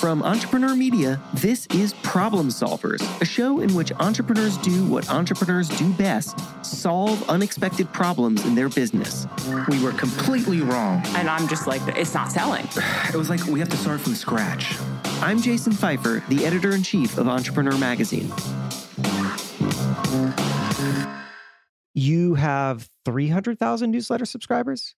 From Entrepreneur Media, this is Problem Solvers, a show in which entrepreneurs do what entrepreneurs do best solve unexpected problems in their business. We were completely wrong. And I'm just like, it's not selling. It was like we have to start from scratch. I'm Jason Feifer, the editor in chief of Entrepreneur Magazine. You have 300,000 newsletter subscribers?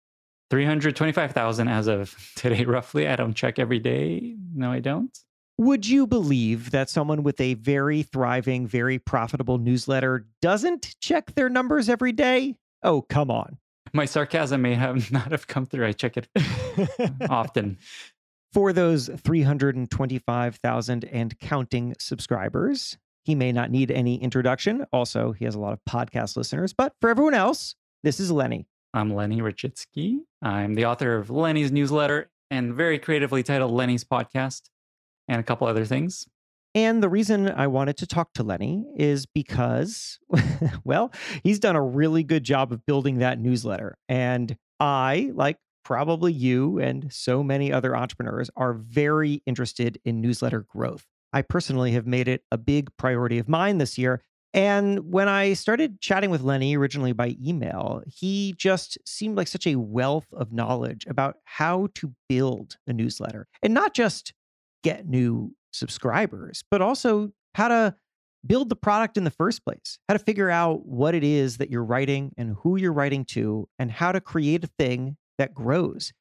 325,000 as of today, roughly. I don't check every day. No, I don't. Would you believe that someone with a very thriving, very profitable newsletter doesn't check their numbers every day? Oh, come on. My sarcasm may have not have come through. I check it often. For those 325,000 and counting subscribers, he may not need any introduction. Also, he has a lot of podcast listeners. But for everyone else, this is Lenny. I'm Lenny Rachitsky. I'm the author of Lenny's newsletter and very creatively titled Lenny's podcast and a couple other things. And the reason I wanted to talk to Lenny is because, well, he's done a really good job of building that newsletter. And I, like probably you and so many other entrepreneurs, are very interested in newsletter growth. I personally have made it a big priority of mine this year and when I started chatting with Lenny originally by email, he just seemed like such a wealth of knowledge about how to build a newsletter and not just get new subscribers, but also how to build the product in the first place, how to figure out what it is that you're writing and who you're writing to, and how to create a thing that grows.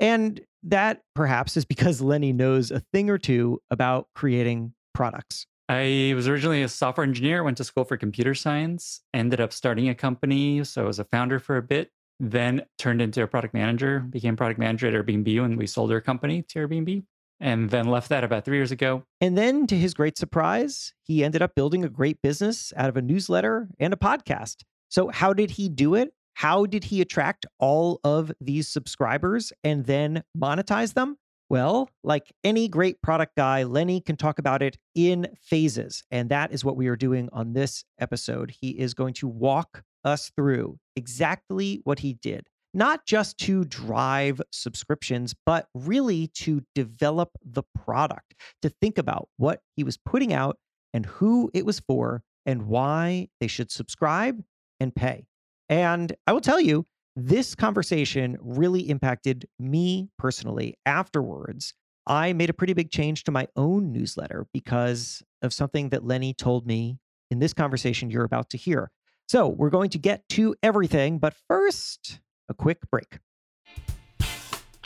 And that perhaps is because Lenny knows a thing or two about creating products. I was originally a software engineer, went to school for computer science, ended up starting a company. So I was a founder for a bit, then turned into a product manager, became product manager at Airbnb when we sold our company to Airbnb, and then left that about three years ago. And then, to his great surprise, he ended up building a great business out of a newsletter and a podcast. So, how did he do it? How did he attract all of these subscribers and then monetize them? Well, like any great product guy, Lenny can talk about it in phases. And that is what we are doing on this episode. He is going to walk us through exactly what he did, not just to drive subscriptions, but really to develop the product, to think about what he was putting out and who it was for and why they should subscribe and pay. And I will tell you, this conversation really impacted me personally. Afterwards, I made a pretty big change to my own newsletter because of something that Lenny told me in this conversation you're about to hear. So, we're going to get to everything, but first, a quick break.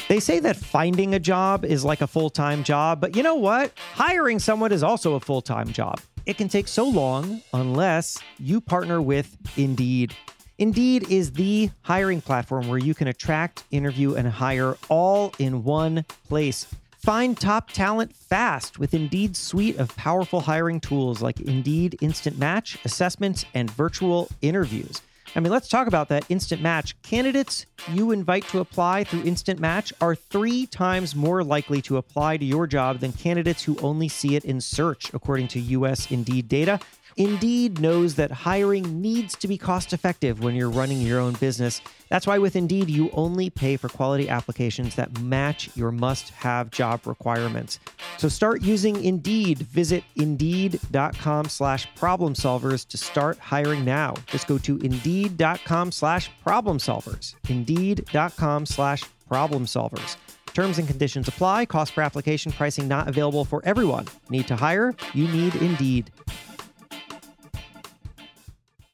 They say that finding a job is like a full time job, but you know what? Hiring someone is also a full time job. It can take so long unless you partner with Indeed. Indeed is the hiring platform where you can attract, interview, and hire all in one place. Find top talent fast with Indeed's suite of powerful hiring tools like Indeed Instant Match, assessments, and virtual interviews. I mean, let's talk about that instant match. Candidates you invite to apply through Instant Match are three times more likely to apply to your job than candidates who only see it in search, according to US Indeed data. Indeed knows that hiring needs to be cost effective when you're running your own business. That's why with Indeed, you only pay for quality applications that match your must have job requirements. So start using Indeed. Visit indeed.com slash problem solvers to start hiring now. Just go to indeed.com slash problem solvers. Indeed.com slash problem solvers. Terms and conditions apply. Cost per application pricing not available for everyone. Need to hire? You need Indeed.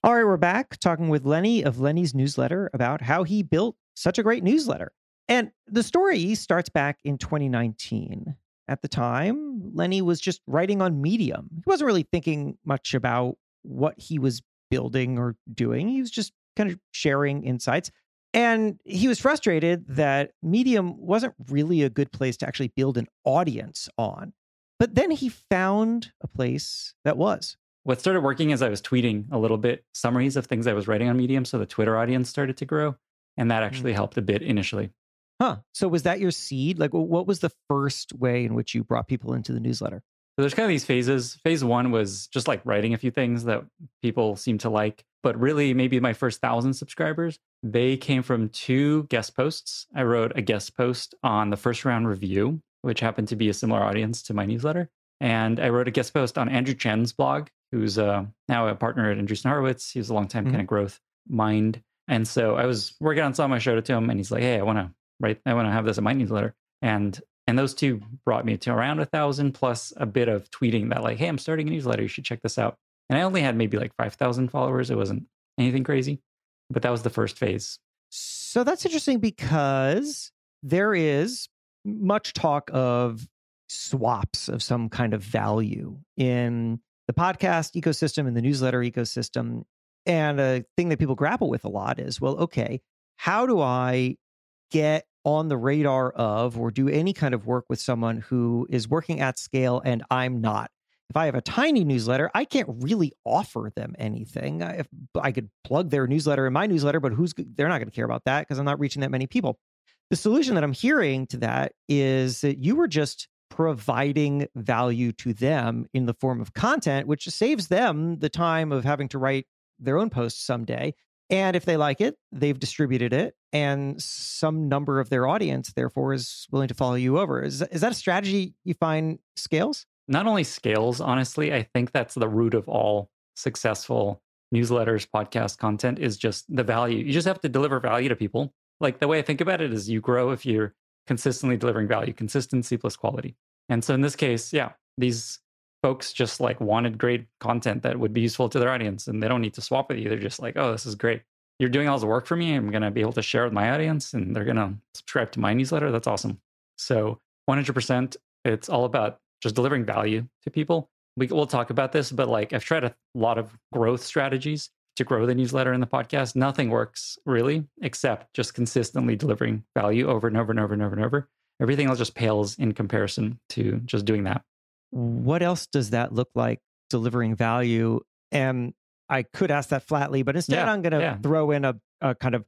All right, we're back talking with Lenny of Lenny's newsletter about how he built such a great newsletter. And the story starts back in 2019. At the time, Lenny was just writing on Medium. He wasn't really thinking much about what he was building or doing. He was just kind of sharing insights. And he was frustrated that Medium wasn't really a good place to actually build an audience on. But then he found a place that was what started working is I was tweeting a little bit summaries of things I was writing on Medium. So the Twitter audience started to grow. And that actually mm. helped a bit initially. Huh. So was that your seed? Like, what was the first way in which you brought people into the newsletter? So there's kind of these phases. Phase one was just like writing a few things that people seem to like. But really, maybe my first thousand subscribers, they came from two guest posts. I wrote a guest post on the first round review which happened to be a similar audience to my newsletter. And I wrote a guest post on Andrew Chen's blog, who's uh, now a partner at Andreessen Horowitz. He was a long time mm-hmm. kind of growth mind. And so I was working on some, I showed it to him and he's like, Hey, I want to write, I want to have this in my newsletter. And and those two brought me to around a thousand plus a bit of tweeting that like, hey, I'm starting a newsletter. You should check this out. And I only had maybe like 5,000 followers. It wasn't anything crazy, but that was the first phase. So that's interesting because there is much talk of swaps of some kind of value in the podcast ecosystem and the newsletter ecosystem. And a thing that people grapple with a lot is well, okay, how do I get on the radar of or do any kind of work with someone who is working at scale and I'm not? If I have a tiny newsletter, I can't really offer them anything. If I could plug their newsletter in my newsletter, but who's they're not going to care about that because I'm not reaching that many people. The solution that I'm hearing to that is that you were just providing value to them in the form of content, which saves them the time of having to write their own posts someday. And if they like it, they've distributed it, and some number of their audience, therefore, is willing to follow you over. Is, is that a strategy you find scales? Not only scales, honestly, I think that's the root of all successful newsletters, podcast content is just the value. You just have to deliver value to people. Like the way I think about it is you grow if you're consistently delivering value, consistency plus quality. And so in this case, yeah, these folks just like wanted great content that would be useful to their audience and they don't need to swap with you. They're just like, oh, this is great. You're doing all the work for me. I'm going to be able to share with my audience and they're going to subscribe to my newsletter. That's awesome. So 100%, it's all about just delivering value to people. We, we'll talk about this, but like I've tried a lot of growth strategies to grow the newsletter and the podcast. Nothing works really except just consistently delivering value over and over and over and over and over. Everything else just pales in comparison to just doing that what else does that look like delivering value? And I could ask that flatly, but instead yeah, I'm going to yeah. throw in a, a kind of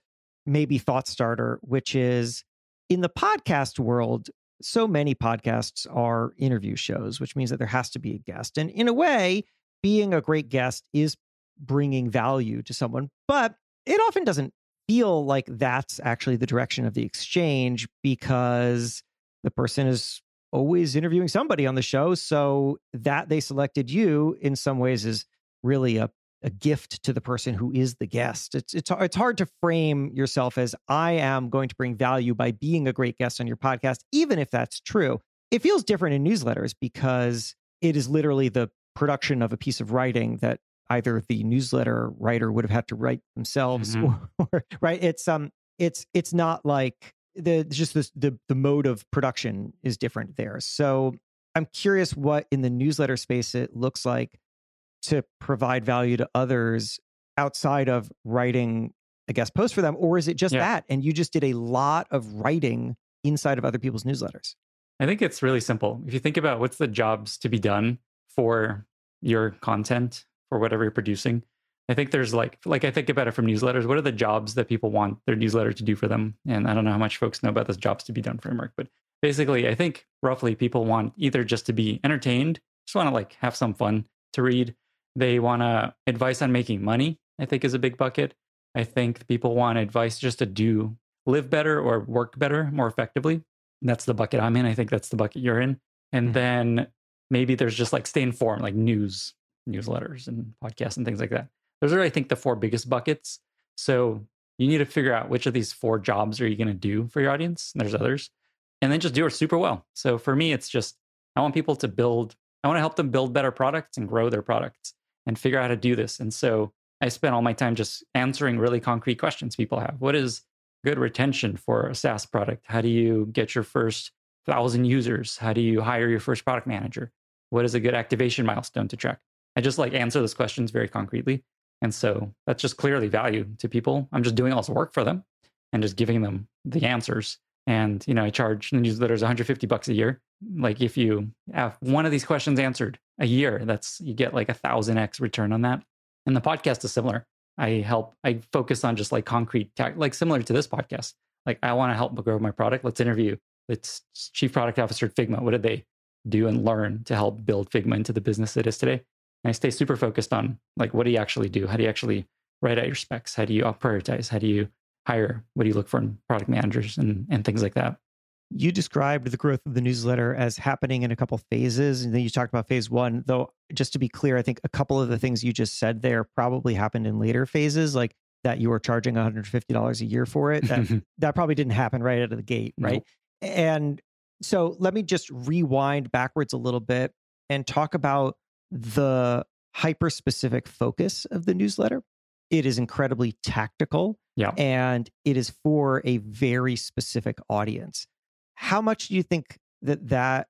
maybe thought starter, which is in the podcast world, so many podcasts are interview shows, which means that there has to be a guest. And in a way, being a great guest is bringing value to someone, but it often doesn't feel like that's actually the direction of the exchange because the person is always interviewing somebody on the show. So that they selected you in some ways is really a, a gift to the person who is the guest. It's, it's, it's hard to frame yourself as I am going to bring value by being a great guest on your podcast, even if that's true. It feels different in newsletters because it is literally the production of a piece of writing that either the newsletter writer would have had to write themselves mm-hmm. or, or right it's um it's it's not like the just the, the the mode of production is different there. So I'm curious what in the newsletter space it looks like to provide value to others outside of writing a guest post for them, or is it just yeah. that? And you just did a lot of writing inside of other people's newsletters. I think it's really simple. If you think about what's the jobs to be done for your content for whatever you're producing, I think there's like like I think about it from newsletters. What are the jobs that people want their newsletter to do for them? And I don't know how much folks know about this jobs to be done framework, but basically I think roughly people want either just to be entertained, just want to like have some fun to read. They want to advice on making money, I think is a big bucket. I think people want advice just to do live better or work better, more effectively. that's the bucket I'm in. I think that's the bucket you're in. And mm-hmm. then maybe there's just like stay informed, like news, newsletters and podcasts and things like that. Those are, I think, the four biggest buckets. So you need to figure out which of these four jobs are you going to do for your audience. And there's others. And then just do it super well. So for me, it's just, I want people to build, I want to help them build better products and grow their products and figure out how to do this. And so I spend all my time just answering really concrete questions people have. What is good retention for a SaaS product? How do you get your first thousand users? How do you hire your first product manager? What is a good activation milestone to track? I just like answer those questions very concretely. And so that's just clearly value to people. I'm just doing all this work for them and just giving them the answers. And, you know, I charge the newsletters 150 bucks a year. Like if you have one of these questions answered a year, that's you get like a thousand X return on that. And the podcast is similar. I help, I focus on just like concrete, like similar to this podcast. Like I want to help grow my product. Let's interview its chief product officer at Figma. What did they do and learn to help build Figma into the business it is today? I stay super focused on like what do you actually do? How do you actually write out your specs? How do you prioritize? How do you hire? What do you look for in product managers and, and things like that? You described the growth of the newsletter as happening in a couple phases. And then you talked about phase one, though, just to be clear, I think a couple of the things you just said there probably happened in later phases, like that you were charging $150 a year for it. That, that probably didn't happen right out of the gate, right? Nope. And so let me just rewind backwards a little bit and talk about the hyper specific focus of the newsletter. It is incredibly tactical. Yeah. And it is for a very specific audience. How much do you think that that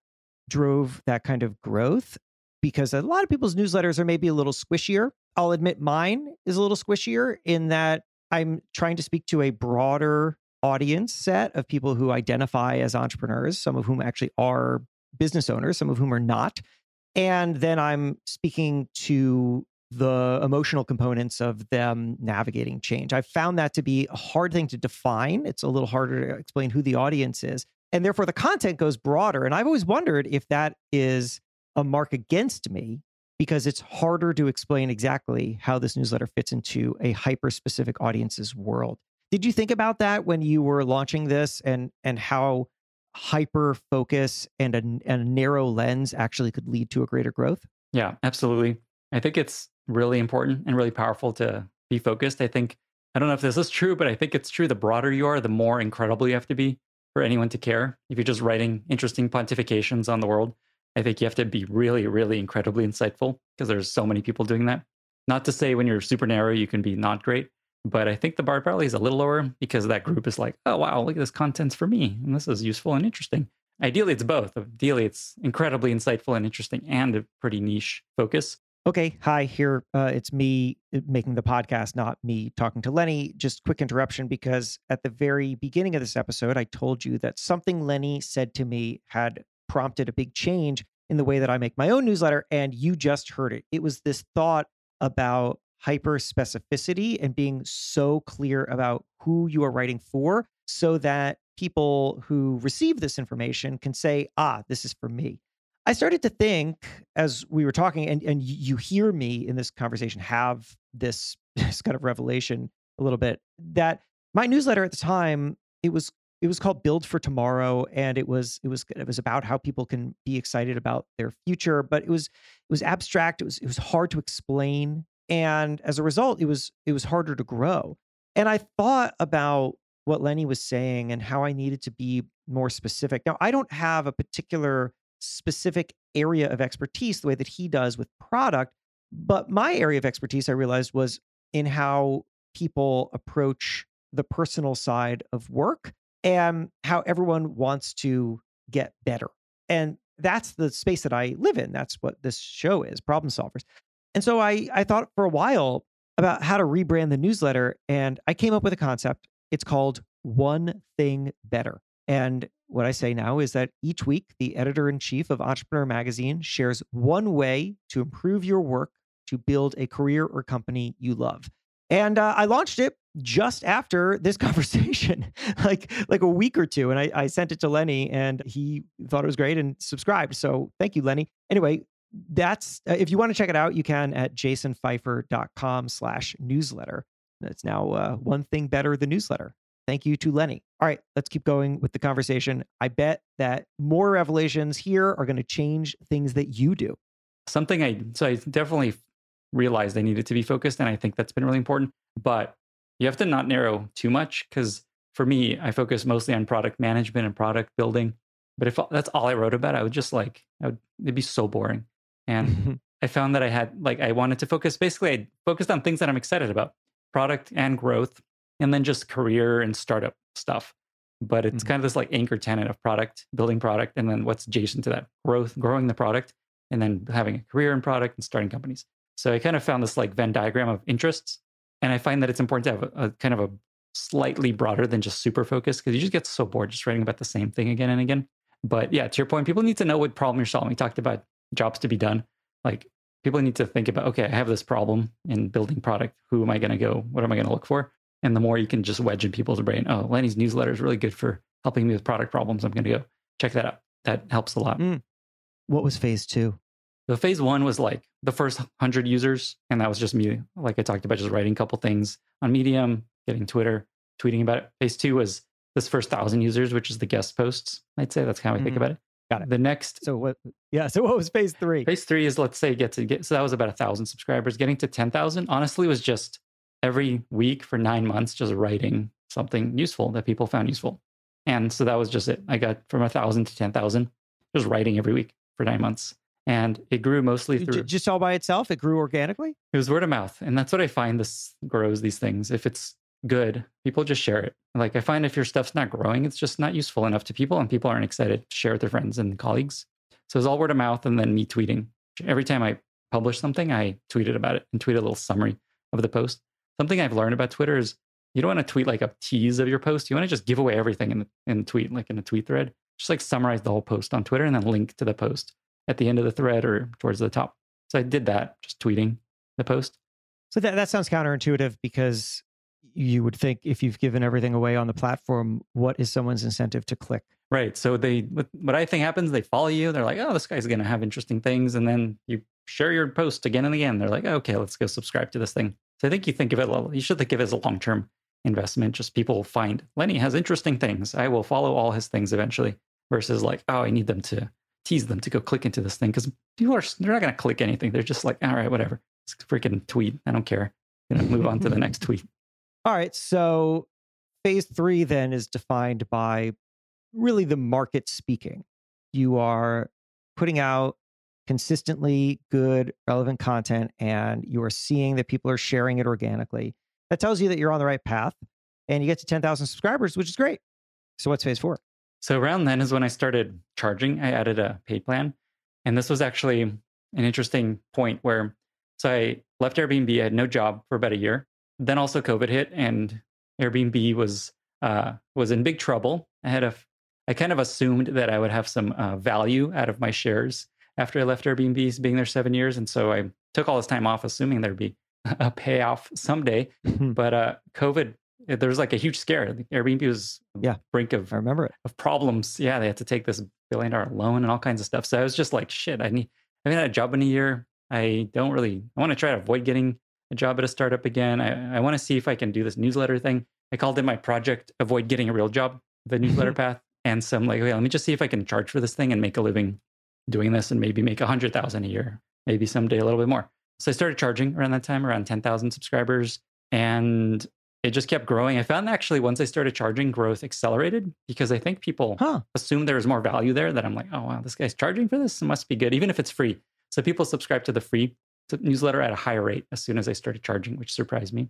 drove that kind of growth? Because a lot of people's newsletters are maybe a little squishier. I'll admit mine is a little squishier in that I'm trying to speak to a broader audience set of people who identify as entrepreneurs, some of whom actually are business owners, some of whom are not. And then I'm speaking to the emotional components of them navigating change. I found that to be a hard thing to define. It's a little harder to explain who the audience is. And therefore, the content goes broader. And I've always wondered if that is a mark against me because it's harder to explain exactly how this newsletter fits into a hyper specific audience's world. Did you think about that when you were launching this and and how hyper focus and a, and a narrow lens actually could lead to a greater growth? Yeah, absolutely. I think it's really important and really powerful to be focused. I think I don't know if this is true, but I think it's true. The broader you are, the more incredible you have to be for anyone to care. If you're just writing interesting pontifications on the world, I think you have to be really, really incredibly insightful because there's so many people doing that. Not to say when you're super narrow, you can be not great, but I think the bar probably is a little lower because that group is like, oh, wow, look at this content's for me. And this is useful and interesting. Ideally, it's both. Ideally, it's incredibly insightful and interesting and a pretty niche focus. Okay, hi, here uh, it's me uh, making the podcast, not me talking to Lenny. Just quick interruption because at the very beginning of this episode, I told you that something Lenny said to me had prompted a big change in the way that I make my own newsletter. And you just heard it. It was this thought about hyper specificity and being so clear about who you are writing for so that people who receive this information can say, ah, this is for me. I started to think as we were talking, and, and you hear me in this conversation have this, this kind of revelation a little bit, that my newsletter at the time, it was it was called build for tomorrow and it was it was it was about how people can be excited about their future but it was it was abstract it was it was hard to explain and as a result it was it was harder to grow. And i thought about what lenny was saying and how i needed to be more specific. Now i don't have a particular specific area of expertise the way that he does with product but my area of expertise i realized was in how people approach the personal side of work and how everyone wants to get better. And that's the space that i live in. That's what this show is problem solvers and so I, I thought for a while about how to rebrand the newsletter, and I came up with a concept. It's called One Thing Better. And what I say now is that each week, the editor in chief of Entrepreneur Magazine shares one way to improve your work to build a career or company you love. And uh, I launched it just after this conversation, like like a week or two. And I, I sent it to Lenny, and he thought it was great and subscribed. So thank you, Lenny. Anyway, that's uh, if you want to check it out, you can at jasonfeifer.com slash newsletter. It's now uh, one thing better the newsletter. Thank you to Lenny. All right, let's keep going with the conversation. I bet that more revelations here are going to change things that you do. Something I so I definitely realized I needed to be focused, and I think that's been really important. But you have to not narrow too much because for me, I focus mostly on product management and product building. But if that's all I wrote about, I would just like, I would, it'd be so boring. And mm-hmm. I found that I had like I wanted to focus basically I focused on things that I'm excited about, product and growth, and then just career and startup stuff. But it's mm-hmm. kind of this like anchor tenant of product, building product, and then what's adjacent to that growth, growing the product, and then having a career in product and starting companies. So I kind of found this like Venn diagram of interests. And I find that it's important to have a, a kind of a slightly broader than just super focused because you just get so bored just writing about the same thing again and again. But yeah, to your point, people need to know what problem you're solving. We talked about jobs to be done. Like people need to think about, okay, I have this problem in building product. Who am I going to go? What am I going to look for? And the more you can just wedge in people's brain, oh, Lenny's newsletter is really good for helping me with product problems. I'm going to go check that out. That helps a lot. Mm. What was phase two? The phase one was like the first hundred users, and that was just me. Like I talked about, just writing a couple things on Medium, getting Twitter, tweeting about it. Phase two was this first thousand users, which is the guest posts. I'd say that's how I think Mhm. about it. Got it. The next So what? Yeah. So what was phase three? phase three is let's say get to get so that was about a thousand subscribers. Getting to ten thousand honestly was just every week for nine months, just writing something useful that people found useful. And so that was just it. I got from a thousand to ten thousand, just writing every week for nine months. And it grew mostly through just all by itself, it grew organically. it was word of mouth. And that's what I find this grows these things. If it's good, people just share it. Like I find if your stuff's not growing, it's just not useful enough to people and people aren't excited to share with their friends and colleagues. So it's all word of mouth and then me tweeting. Every time I publish something, I tweeted about it and tweet a little summary of the post. Something I've learned about Twitter is you don't want to tweet like a tease of your post. You want to just give away everything in the, in the tweet, like in a tweet thread. Just like summarize the whole post on Twitter and then link to the post at the end of the thread or towards the top. So I did that, just tweeting the post. So that that sounds counterintuitive because you would think if you've given everything away on the platform, what is someone's incentive to click? Right. So they, what I think happens, they follow you. They're like, oh, this guy's going to have interesting things. And then you share your post again and again. They're like, okay, let's go subscribe to this thing. So I think you think of it, you should think of it as a long term investment. Just people will find Lenny has interesting things. I will follow all his things eventually versus like, oh, I need them to tease them to go click into this thing because people are, they're not going to click anything. They're just like, all right, whatever. It's a freaking tweet. I don't care. Gonna move on to the next tweet. All right. So phase three then is defined by really the market speaking. You are putting out consistently good, relevant content, and you are seeing that people are sharing it organically. That tells you that you're on the right path and you get to 10,000 subscribers, which is great. So, what's phase four? So around then is when I started charging. I added a paid plan. And this was actually an interesting point where so I left Airbnb. I had no job for about a year. Then also COVID hit and Airbnb was uh, was in big trouble. I had a I kind of assumed that I would have some uh, value out of my shares after I left Airbnb, being there seven years. And so I took all this time off, assuming there'd be a payoff someday. But uh, COVID, there was like a huge scare. Airbnb was the Yeah. brink of I remember it. of problems. Yeah, they had to take this billion dollar loan and all kinds of stuff. So I was just like, shit, I need, I haven't had a job in a year. I don't really, I want to try to avoid getting a job at a startup again. I, I want to see if I can do this newsletter thing. I called it my project, Avoid Getting a Real Job, the newsletter mm-hmm. path. And some like, okay, let me just see if I can charge for this thing and make a living doing this and maybe make a hundred thousand a year, maybe someday a little bit more. So I started charging around that time, around 10,000 subscribers. And it just kept growing. I found actually once I started charging, growth accelerated because I think people Huh. assume there was more value there that I'm like, oh, wow, this guy's charging for this. It must be good, even if it's free. So people subscribe to the free newsletter at a higher rate as soon as I started charging, which surprised me.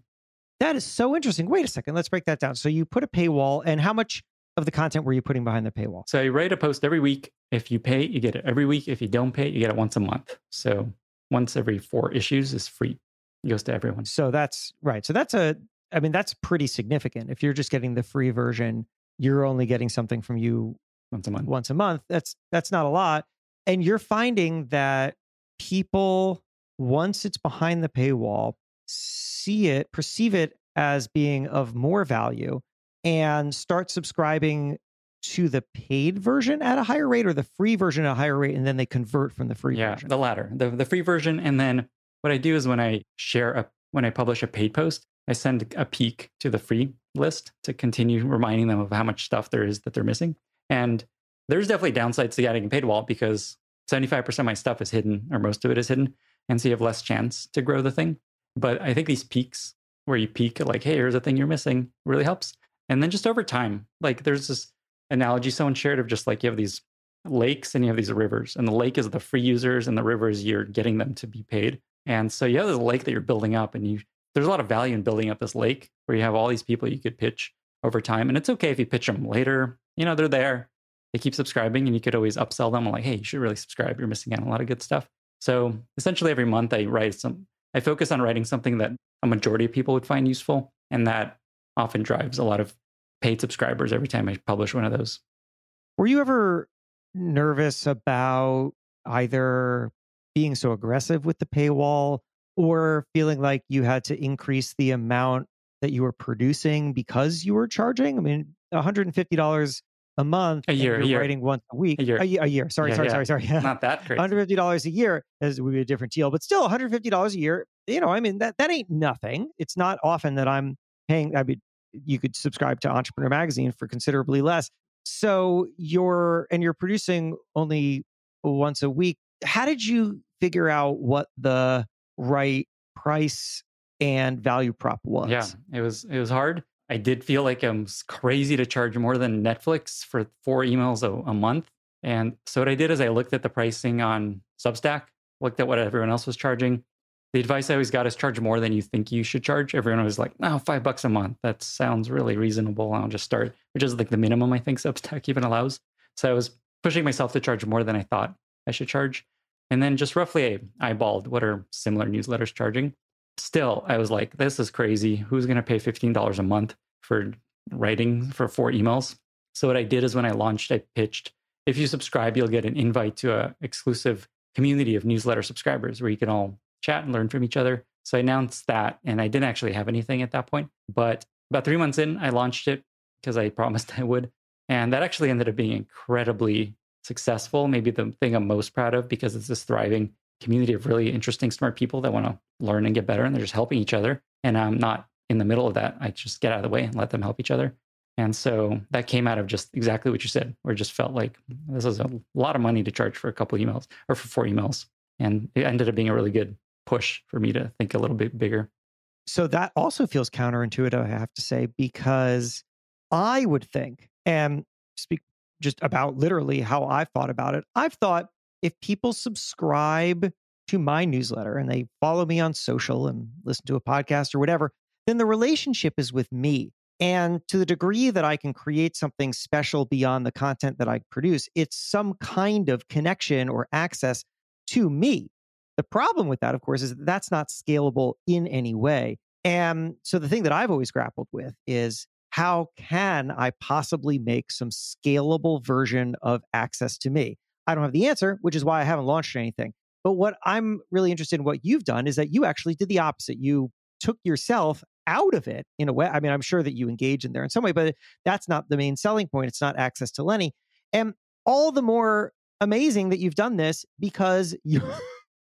That is so interesting. Wait a second. Let's break that down. So, you put a paywall, and how much of the content were you putting behind the paywall? So I write a post every week. If you pay, you get it every week. If you don't pay, you get it once a month. So once every four issues is free. It goes to everyone. So that's right. So that's a, I mean, that's pretty significant. If you're just getting the free version, you're only getting something from you Once a month. once a month. That's that's not a lot. And you're finding that people, once it's behind the paywall, see it, perceive it as being of more value, and start subscribing to the paid version at a higher rate or the free version at a higher rate, and then they convert from the free yeah, version. the latter, the the free version, and then what I do is when I share a when I publish a paid post, I send a peek to the free list to continue reminding them of how much stuff there is that they're missing. And there's definitely downsides to getting a paywall because 75% of my stuff is hidden, or most of it is hidden, and so you have less chance to grow the thing. But I think these peeks where you peek like, hey, here's a thing you're missing, really helps. And then just over time, like there's this analogy someone shared of just like you have these lakes and you have these rivers, and the lake is the free users, and the rivers you're getting them to be paid. And so you have this lake that you're building up, and you there's a lot of value in building up this lake where you have all these people you could pitch over time. And it's okay if you pitch them later. You know, they're there. They keep subscribing, and you could always upsell them. like, hey, you should really subscribe. You're missing out on a lot of good stuff. So essentially, every month I write some. I focus on writing something that a majority of people would find useful, and that often drives a lot of paid subscribers every time I publish one of those. Were you ever nervous about either being so aggressive with the paywall or feeling like you had to increase the amount that you were producing because you were charging? I mean, $150 a month. A year, a you're year. writing once a week. A year. A, ye- a year. Sorry, Yeah, sorry, yeah. sorry, sorry, Not that crazy. $150 a year is would be a different deal, but still $150 a year. You know, I mean, that, that ain't nothing. It's not often that I'm paying. I mean, you could subscribe to Entrepreneur Magazine for considerably less. So you're and you're producing only once a week. How did you figure out what the right price and value prop was? Yeah, it was it was hard. I did feel like I'm crazy to charge more than Netflix for four emails a, a month. And so what I did is I looked at the pricing on Substack, looked at what everyone else was charging. The advice I always got is charge more than you think you should charge. Everyone was like, "No, oh, five bucks a month. That sounds really reasonable. I'll just start," which is like the minimum I think Substack even allows. So I was pushing myself to charge more than I thought I should charge. And then just roughly I eyeballed what are similar newsletters charging. Still, I was like, this is crazy. Who's going to pay $15 a month for writing for four emails? So what I did is when I launched, I pitched, if you subscribe, you'll get an invite to a exclusive community of newsletter subscribers where you can all chat and learn from each other. So I announced that and I didn't actually have anything at that point. But about three months in, I launched it because I promised I would. And that actually ended up being incredibly successful. Maybe the thing I'm most proud of because it's this thriving community of really interesting, smart people that want to learn and get better and they're just helping each other. And I'm not in the middle of that. I just get out of the way and let them help each other. And so that came out of just exactly what you said, where it just felt like this is a lot of money to charge for a couple emails or for four emails. And it ended up being a really good push for me to think a little bit bigger. So that also feels counterintuitive, I have to say, because I would think, and speak just about literally how I've thought about it. I've thought if people subscribe to my newsletter and they follow me on social and listen to a podcast or whatever, then the relationship is with me. And to the degree that I can create something special beyond the content that I produce, it's some kind of connection or access to me. The problem with that, of course, is that that's not scalable in any way. And so the thing that I've always grappled with is how can I possibly make some scalable version of access to me? I don't have the answer, which is why I haven't launched anything. But what I'm really interested in what you've done is that you actually did the opposite. You took yourself out of it in a way. I mean, I'm sure that you engage in there in some way, but that's not the main selling point. It's not access to Lenny. And all the more amazing that you've done this because you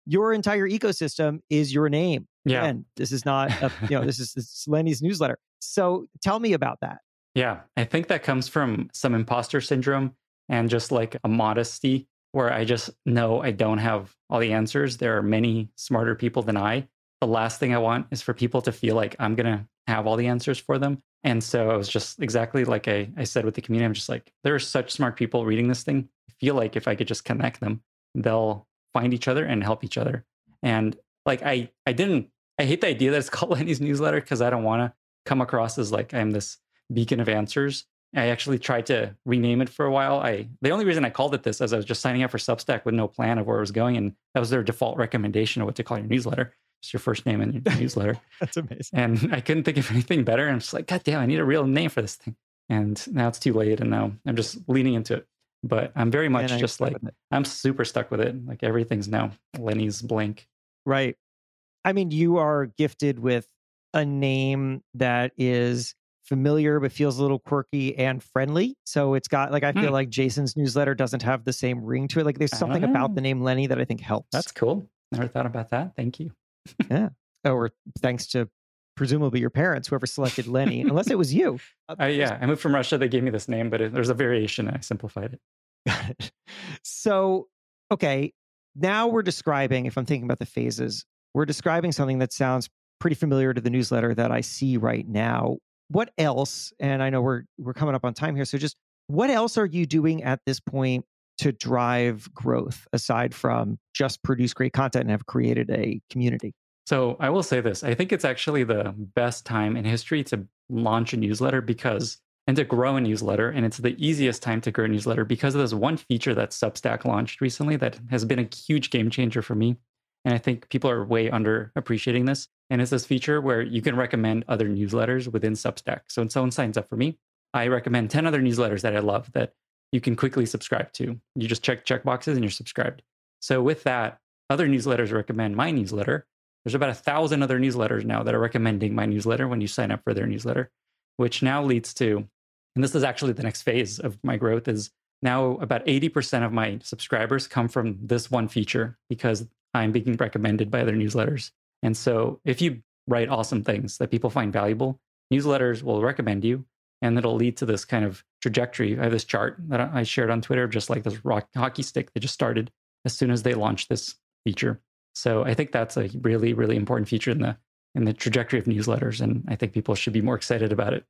your entire ecosystem is your name. Yeah. And this is not, a, you know, this is, this is Lenny's newsletter. So tell me about that. Yeah. I think that comes from some imposter syndrome and just like a modesty where I just know I don't have all the answers. There are many smarter people than I. The last thing I want is for people to feel like I'm going to have all the answers for them. And so I was just exactly like I, I said with the community, I'm just like, there are such smart people reading this thing. I feel like if I could just connect them, they'll find each other and help each other. And like I I didn't I hate the idea that it's called Lenny's newsletter because I don't want to come across as like I'm this beacon of answers. I actually tried to rename it for a while. I the only reason I called it this is I was just signing up for Substack with no plan of where it was going, and that was their default recommendation of what to call your newsletter. Just your first name and your newsletter. That's amazing. And I couldn't think of anything better. And I'm just like, God damn, I need a real name for this thing. And now it's too late, and now I'm just leaning into it. But I'm very much just like I'm super stuck with it. Like everything's now Lenny's blank. Right. I mean, you are gifted with a name that is familiar but feels a little quirky and friendly. So it's got like I feel mm. like Jason's newsletter doesn't have the same ring to it. Like there's something about the name Lenny that I think helps. That's cool. Never thought about that. Thank you. yeah. Oh, or thanks to presumably your parents, whoever selected Lenny, unless it was you. Uh, yeah, I moved from Russia. They gave me this name, but it, there's a variation. I simplified it. Got it. So, okay, now we're describing, if I'm thinking about the phases, we're describing something that sounds pretty familiar to the newsletter that I see right now. What else? And I know we're we're coming up on time here, so just what else are you doing at this point to drive growth aside from just produce great content and have created a community? So I will say this. I think it's actually the best time in history to launch a newsletter because and to grow a newsletter. And it's the easiest time to grow a newsletter because there's one feature that Substack launched recently that has been a huge game changer for me. And I think people are way under appreciating this. And it's this feature where you can recommend other newsletters within Substack. So when someone signs up for me, I recommend 10 other newsletters that I love that you can quickly subscribe to. You just check check boxes and you're subscribed. So with that, other newsletters recommend my newsletter. There's about a thousand other newsletters now that are recommending my newsletter when you sign up for their newsletter, which now leads to, and this is actually the next phase of my growth is now about 80% of my subscribers come from this one feature because I'm being recommended by other newsletters. And so if you write awesome things that people find valuable, newsletters will recommend you and it'll lead to this kind of trajectory. I have this chart that I shared on Twitter, just like this rock, hockey stick that just started as soon as they launched this feature. So I think that's a really, really important feature in the in the trajectory of newsletters, and I think people should be more excited about it.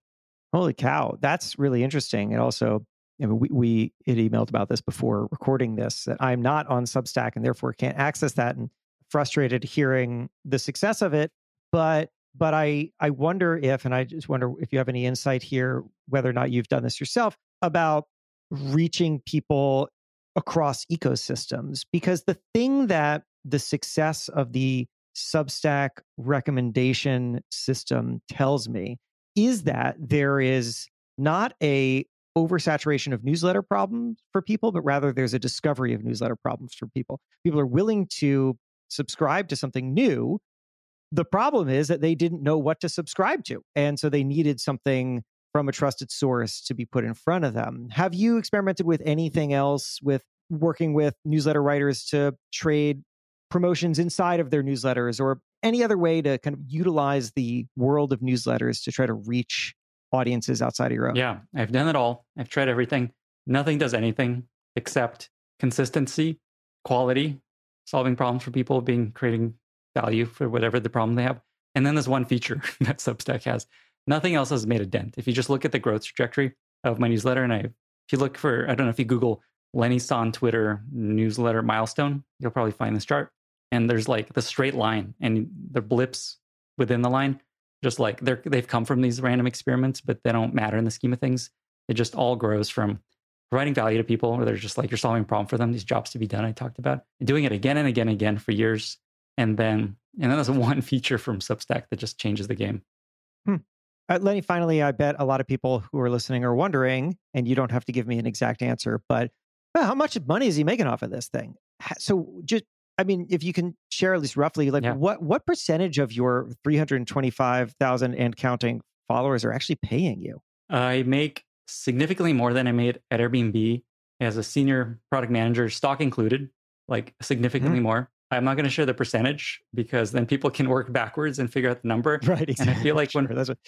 Holy cow, that's really interesting. And also, I mean, we, we had emailed about this before recording this that I'm not on Substack and therefore can't access that, and frustrated hearing the success of it. But but I I wonder if, and I just wonder if you have any insight here, whether or not you've done this yourself about reaching people across ecosystems, because the thing that the success of the Substack recommendation system tells me is that there is not a oversaturation of newsletter problems for people, but rather there's a discovery of newsletter problems for people. People are willing to subscribe to something new the problem is that they didn't know what to subscribe to. And so they needed something from a trusted source to be put in front of them. Have you experimented with anything else with working with newsletter writers to trade promotions inside of their newsletters or any other way to kind of utilize the world of newsletters to try to reach audiences outside of your own? Yeah, I've done it all. I've tried everything. Nothing does anything except consistency, quality, solving problems for people, being creating value for whatever the problem they have. And then there's one feature that Substack has. Nothing else has made a dent. If you just look at the growth trajectory of my newsletter, and I, if you look for, I don't know if you Google Lenny Son Twitter newsletter milestone, you'll probably find this chart. And there's like the straight line and the blips within the line, just like they're they've come from these random experiments, but they don't matter in the scheme of things. It just all grows from providing value to people, or they're just like you're solving a problem for them, these jobs to be done. I talked about and doing it again and again and again for years and then and then there's one feature from Substack that just changes the game. Hmm. Uh, Lenny, finally, I bet a lot of people who are listening are wondering, and you don't have to give me an exact answer, but uh, how much money is he making off of this thing? So, just I mean, if you can share at least roughly, like yeah. what what percentage of your three hundred twenty five thousand and counting followers are actually paying you? I make significantly more than I made at Airbnb as a senior product manager, stock included, like significantly mm-hmm. more. I'm not going to share the percentage because then people can work backwards and figure out the number. Right. Exactly. And I feel like sure, when that's what,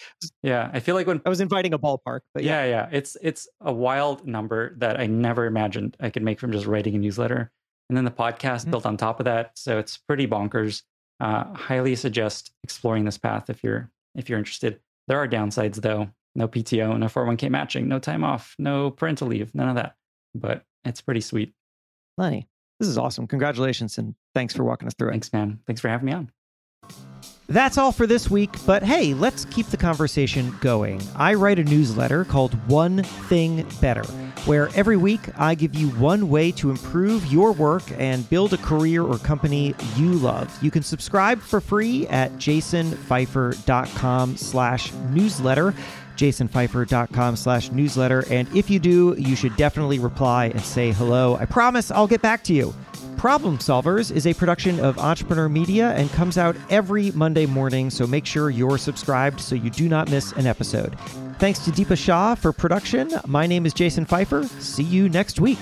yeah, I feel like when I was inviting a ballpark, but yeah. yeah, yeah, it's it's a wild number that I never imagined I could make from just writing a newsletter, and then the podcast mm-hmm. built on top of that. So it's pretty bonkers. Uh, highly suggest exploring this path if you're if you're interested. There are downsides though. No PTO, no 401k matching, no time off, no parental leave, none of that. But it's pretty sweet. Lenny, this is awesome. Congratulations and thanks for walking us through it. Thanks, man. Thanks for having me on. That's all for this week, but hey, let's keep the conversation going. I write a newsletter called One Thing Better, where every week I give you one way to improve your work and build a career or company you love. You can subscribe for free at jasonfeifer.com slash newsletter jasonfeifer.com slash newsletter. And if you do, you should definitely reply and say hello. I promise I'll get back to you. Problem Solvers is a production of Entrepreneur Media and comes out every Monday morning, so make sure you're subscribed so you do not miss an episode. Thanks to Deepa Shah for production. My name is Jason Feifer. See you next week.